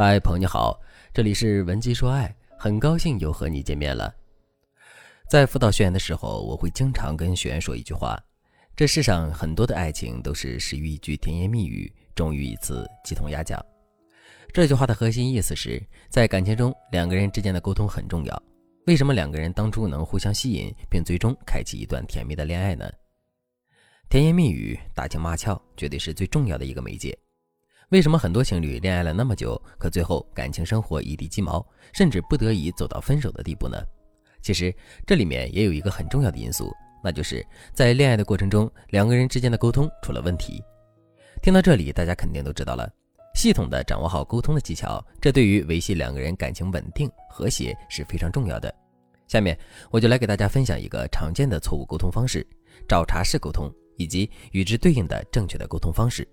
嗨，朋友你好，这里是文姬说爱，很高兴又和你见面了。在辅导学员的时候，我会经常跟学员说一句话：这世上很多的爱情都是始于一句甜言蜜语，终于一次鸡同鸭讲。这句话的核心意思是在感情中，两个人之间的沟通很重要。为什么两个人当初能互相吸引，并最终开启一段甜蜜的恋爱呢？甜言蜜语、打情骂俏，绝对是最重要的一个媒介。为什么很多情侣恋爱了那么久，可最后感情生活一地鸡毛，甚至不得已走到分手的地步呢？其实这里面也有一个很重要的因素，那就是在恋爱的过程中，两个人之间的沟通出了问题。听到这里，大家肯定都知道了，系统的掌握好沟通的技巧，这对于维系两个人感情稳定和谐是非常重要的。下面我就来给大家分享一个常见的错误沟通方式——找茬式沟通，以及与之对应的正确的沟通方式。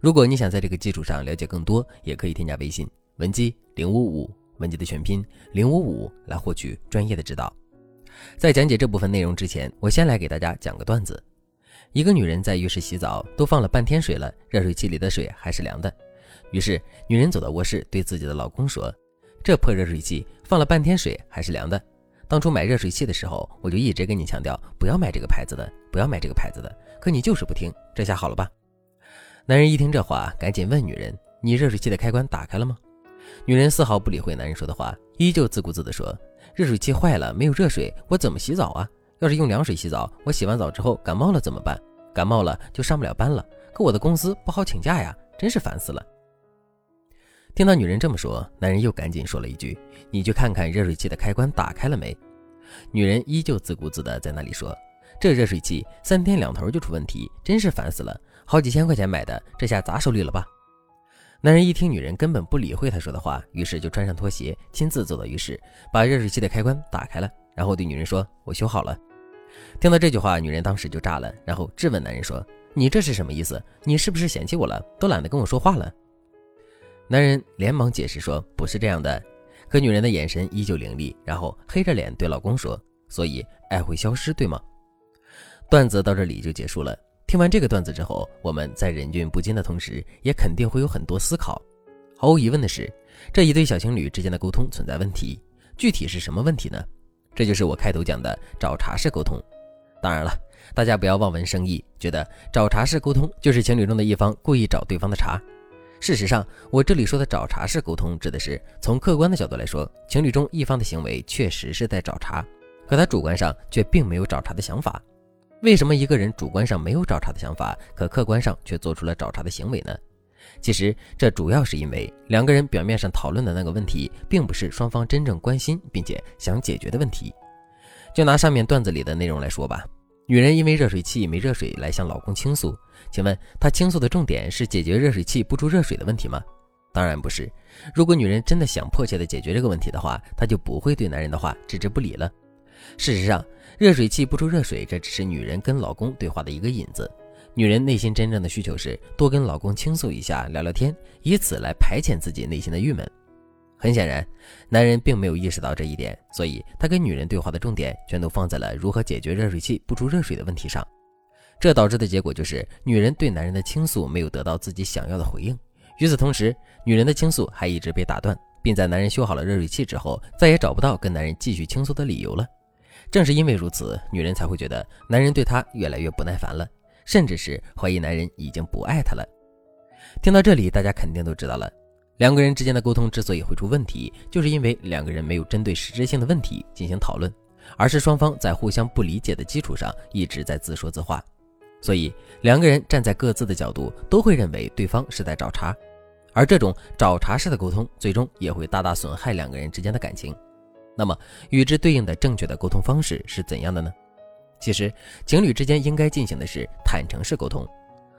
如果你想在这个基础上了解更多，也可以添加微信文姬零五五，文姬的全拼零五五来获取专业的指导。在讲解这部分内容之前，我先来给大家讲个段子：一个女人在浴室洗澡，都放了半天水了，热水器里的水还是凉的。于是女人走到卧室，对自己的老公说：“这破热水器放了半天水还是凉的。当初买热水器的时候，我就一直跟你强调不要买这个牌子的，不要买这个牌子的，可你就是不听。这下好了吧？”男人一听这话，赶紧问女人：“你热水器的开关打开了吗？”女人丝毫不理会男人说的话，依旧自顾自地说：“热水器坏了，没有热水，我怎么洗澡啊？要是用凉水洗澡，我洗完澡之后感冒了怎么办？感冒了就上不了班了，可我的公司不好请假呀，真是烦死了。”听到女人这么说，男人又赶紧说了一句：“你去看看热水器的开关打开了没？”女人依旧自顾自地在那里说：“这热水器三天两头就出问题，真是烦死了。”好几千块钱买的，这下砸手里了吧？男人一听女人根本不理会他说的话，于是就穿上拖鞋，亲自走到浴室，把热水器的开关打开了，然后对女人说：“我修好了。”听到这句话，女人当时就炸了，然后质问男人说：“你这是什么意思？你是不是嫌弃我了？都懒得跟我说话了？”男人连忙解释说：“不是这样的。”可女人的眼神依旧凌厉，然后黑着脸对老公说：“所以爱会消失，对吗？”段子到这里就结束了。听完这个段子之后，我们在忍俊不禁的同时，也肯定会有很多思考。毫无疑问的是，这一对小情侣之间的沟通存在问题。具体是什么问题呢？这就是我开头讲的找茬式沟通。当然了，大家不要望文生义，觉得找茬式沟通就是情侣中的一方故意找对方的茬。事实上，我这里说的找茬式沟通，指的是从客观的角度来说，情侣中一方的行为确实是在找茬，可他主观上却并没有找茬的想法。为什么一个人主观上没有找茬的想法，可客观上却做出了找茬的行为呢？其实这主要是因为两个人表面上讨论的那个问题，并不是双方真正关心并且想解决的问题。就拿上面段子里的内容来说吧，女人因为热水器没热水来向老公倾诉，请问她倾诉的重点是解决热水器不出热水的问题吗？当然不是。如果女人真的想迫切的解决这个问题的话，她就不会对男人的话置之不理了。事实上，热水器不出热水，这只是女人跟老公对话的一个引子。女人内心真正的需求是多跟老公倾诉一下，聊聊天，以此来排遣自己内心的郁闷。很显然，男人并没有意识到这一点，所以他跟女人对话的重点全都放在了如何解决热水器不出热水的问题上。这导致的结果就是，女人对男人的倾诉没有得到自己想要的回应。与此同时，女人的倾诉还一直被打断，并在男人修好了热水器之后，再也找不到跟男人继续倾诉的理由了。正是因为如此，女人才会觉得男人对她越来越不耐烦了，甚至是怀疑男人已经不爱她了。听到这里，大家肯定都知道了，两个人之间的沟通之所以会出问题，就是因为两个人没有针对实质性的问题进行讨论，而是双方在互相不理解的基础上一直在自说自话。所以，两个人站在各自的角度，都会认为对方是在找茬，而这种找茬式的沟通，最终也会大大损害两个人之间的感情。那么，与之对应的正确的沟通方式是怎样的呢？其实，情侣之间应该进行的是坦诚式沟通。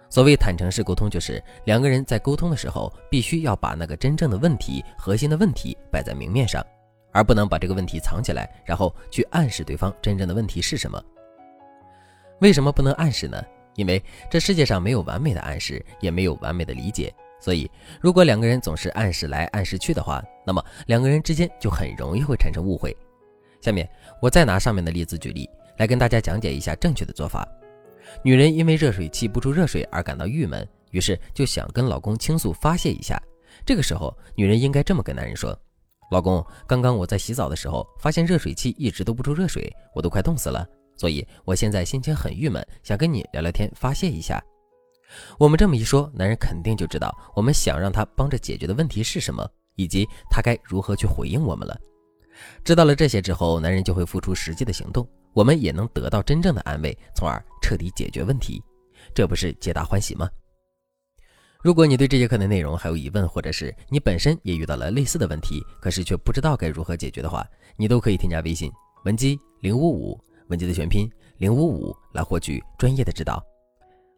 所谓坦诚式沟通，就是两个人在沟通的时候，必须要把那个真正的问题、核心的问题摆在明面上，而不能把这个问题藏起来，然后去暗示对方真正的问题是什么。为什么不能暗示呢？因为这世界上没有完美的暗示，也没有完美的理解。所以，如果两个人总是按时来按时去的话，那么两个人之间就很容易会产生误会。下面我再拿上面的例子举例，来跟大家讲解一下正确的做法。女人因为热水器不出热水而感到郁闷，于是就想跟老公倾诉发泄一下，这个时候，女人应该这么跟男人说：“老公，刚刚我在洗澡的时候，发现热水器一直都不出热水，我都快冻死了。所以我现在心情很郁闷，想跟你聊聊天，发泄一下。”我们这么一说，男人肯定就知道我们想让他帮着解决的问题是什么，以及他该如何去回应我们了。知道了这些之后，男人就会付出实际的行动，我们也能得到真正的安慰，从而彻底解决问题，这不是皆大欢喜吗？如果你对这节课的内容还有疑问，或者是你本身也遇到了类似的问题，可是却不知道该如何解决的话，你都可以添加微信文姬零五五，文姬的全拼零五五，来获取专业的指导。